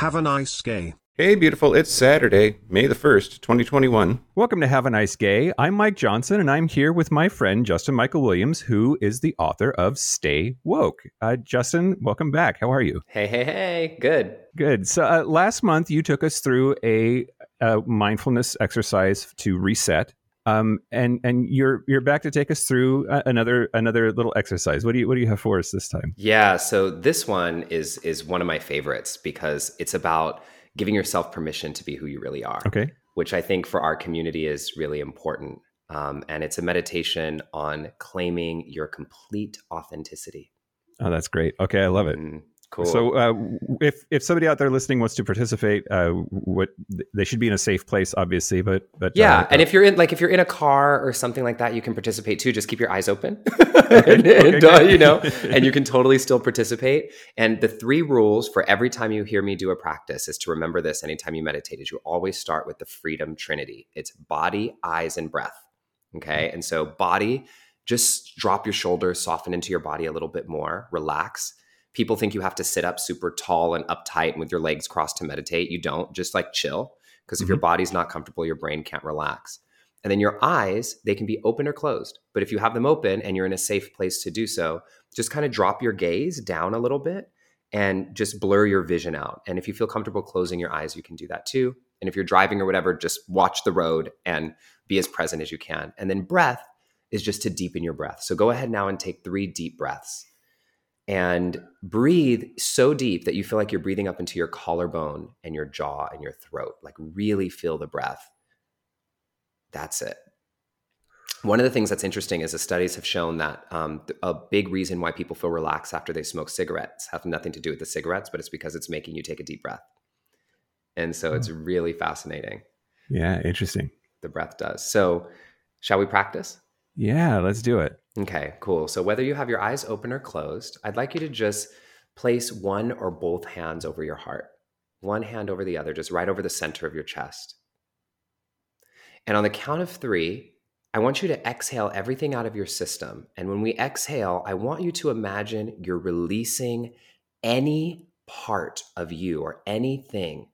Have a nice day. Hey, beautiful. It's Saturday, May the 1st, 2021. Welcome to Have a Nice Gay. I'm Mike Johnson, and I'm here with my friend Justin Michael Williams, who is the author of Stay Woke. Uh, Justin, welcome back. How are you? Hey, hey, hey. Good. Good. So uh, last month you took us through a, a mindfulness exercise to reset. Um, and and you're you're back to take us through uh, another another little exercise. What do you what do you have for us this time? Yeah, so this one is is one of my favorites because it's about giving yourself permission to be who you really are. Okay. Which I think for our community is really important. Um, and it's a meditation on claiming your complete authenticity. Oh, that's great. Okay, I love it. Mm, cool. So, uh, if if somebody out there listening wants to participate, uh, what they should be in a safe place, obviously. But but yeah, uh, and if you're in like if you're in a car or something like that, you can participate too. Just keep your eyes open, and, and, uh, you know, and you can totally still participate. And the three rules for every time you hear me do a practice is to remember this. Anytime you meditate, is you always start with the freedom trinity. It's body, eyes, and breath. Okay, and so body, just drop your shoulders, soften into your body a little bit more, relax people think you have to sit up super tall and uptight and with your legs crossed to meditate. You don't, just like chill. Because if mm-hmm. your body's not comfortable, your brain can't relax. And then your eyes, they can be open or closed. But if you have them open and you're in a safe place to do so, just kind of drop your gaze down a little bit and just blur your vision out. And if you feel comfortable closing your eyes, you can do that too. And if you're driving or whatever, just watch the road and be as present as you can. And then breath is just to deepen your breath. So go ahead now and take three deep breaths and breathe so deep that you feel like you're breathing up into your collarbone and your jaw and your throat. Like really feel the breath. That's it. One of the things that's interesting is the studies have shown that um, a big reason why people feel relaxed after they smoke cigarettes have nothing to do with the cigarettes, but it's because it's making you take a deep breath. And so it's hmm. really fascinating. Yeah, interesting. The breath does. So, shall we practice? Yeah, let's do it. Okay, cool. So whether you have your eyes open or closed, I'd like you to just place one or both hands over your heart, one hand over the other, just right over the center of your chest. And on the count of three, I want you to exhale everything out of your system. And when we exhale, I want you to imagine you're releasing any part of you or anything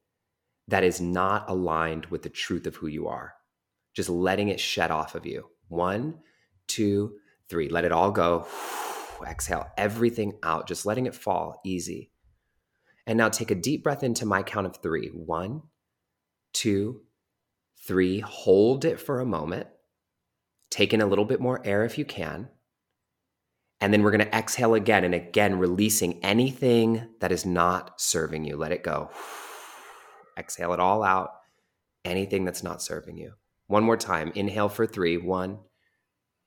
that is not aligned with the truth of who you are. Just letting it shed off of you. One, two, three. Let it all go. Exhale everything out, just letting it fall easy. And now take a deep breath into my count of three. One, two, three. Hold it for a moment. Take in a little bit more air if you can. And then we're going to exhale again and again, releasing anything that is not serving you. Let it go. Exhale it all out. Anything that's not serving you. One more time. Inhale for three. One,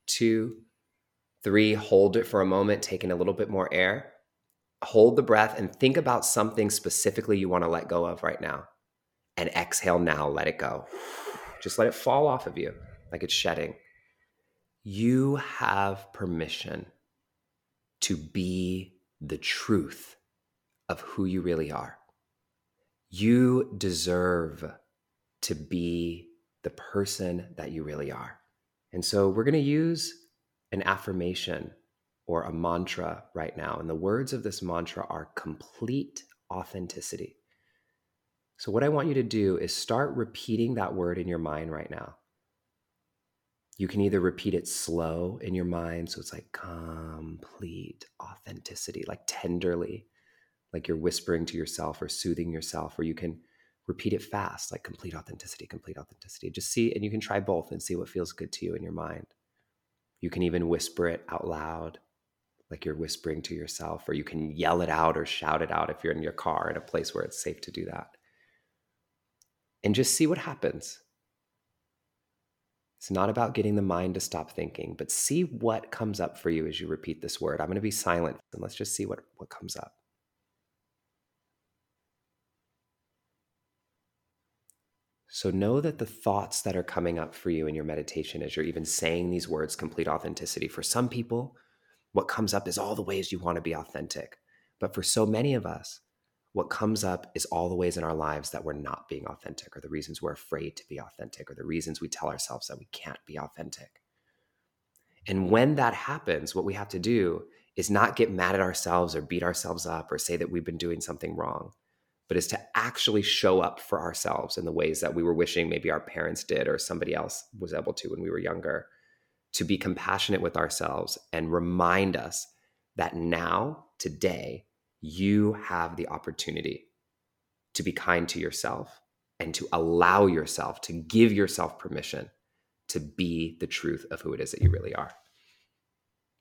two, three. Hold it for a moment, taking a little bit more air. Hold the breath and think about something specifically you want to let go of right now. And exhale now, let it go. Just let it fall off of you like it's shedding. You have permission to be the truth of who you really are. You deserve to be the person that you really are. And so we're going to use an affirmation or a mantra right now. And the words of this mantra are complete authenticity. So, what I want you to do is start repeating that word in your mind right now. You can either repeat it slow in your mind, so it's like complete authenticity, like tenderly, like you're whispering to yourself or soothing yourself, or you can repeat it fast, like complete authenticity, complete authenticity. Just see, and you can try both and see what feels good to you in your mind. You can even whisper it out loud, like you're whispering to yourself, or you can yell it out or shout it out if you're in your car in a place where it's safe to do that. And just see what happens. It's not about getting the mind to stop thinking, but see what comes up for you as you repeat this word. I'm going to be silent and let's just see what, what comes up. So know that the thoughts that are coming up for you in your meditation as you're even saying these words, complete authenticity, for some people, what comes up is all the ways you want to be authentic. But for so many of us, what comes up is all the ways in our lives that we're not being authentic, or the reasons we're afraid to be authentic, or the reasons we tell ourselves that we can't be authentic. And when that happens, what we have to do is not get mad at ourselves or beat ourselves up or say that we've been doing something wrong, but is to actually show up for ourselves in the ways that we were wishing maybe our parents did or somebody else was able to when we were younger. To be compassionate with ourselves and remind us that now, today, you have the opportunity to be kind to yourself and to allow yourself to give yourself permission to be the truth of who it is that you really are.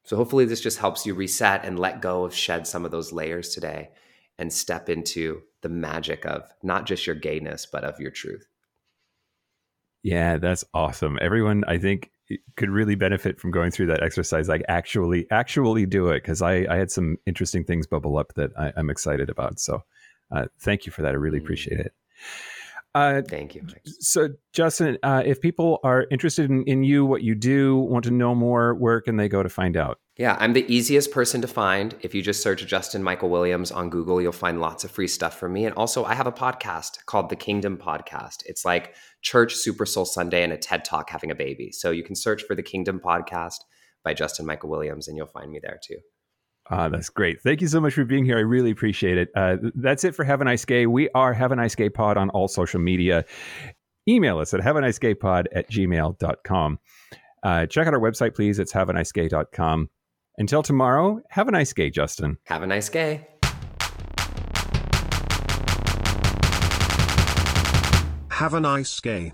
So, hopefully, this just helps you reset and let go of shed some of those layers today and step into the magic of not just your gayness, but of your truth. Yeah, that's awesome. Everyone, I think, could really benefit from going through that exercise. Like, actually, actually do it because I, I had some interesting things bubble up that I, am excited about. So, uh, thank you for that. I really mm. appreciate it. Uh, Thank you. So, Justin, uh, if people are interested in, in you, what you do, want to know more, where can they go to find out? Yeah, I'm the easiest person to find. If you just search Justin Michael Williams on Google, you'll find lots of free stuff from me. And also, I have a podcast called The Kingdom Podcast. It's like Church Super Soul Sunday and a TED Talk having a baby. So you can search for The Kingdom Podcast by Justin Michael Williams, and you'll find me there too. Ah, that's great. Thank you so much for being here. I really appreciate it. Uh, that's it for Have a Nice Gay. We are Have a Nice Gay Pod on all social media. Email us at have a nice gay pod at gmail.com. Uh, check out our website, please. It's have a nice gay.com. Until tomorrow, have a nice gay, Justin. Have a nice gay. Have a nice gay.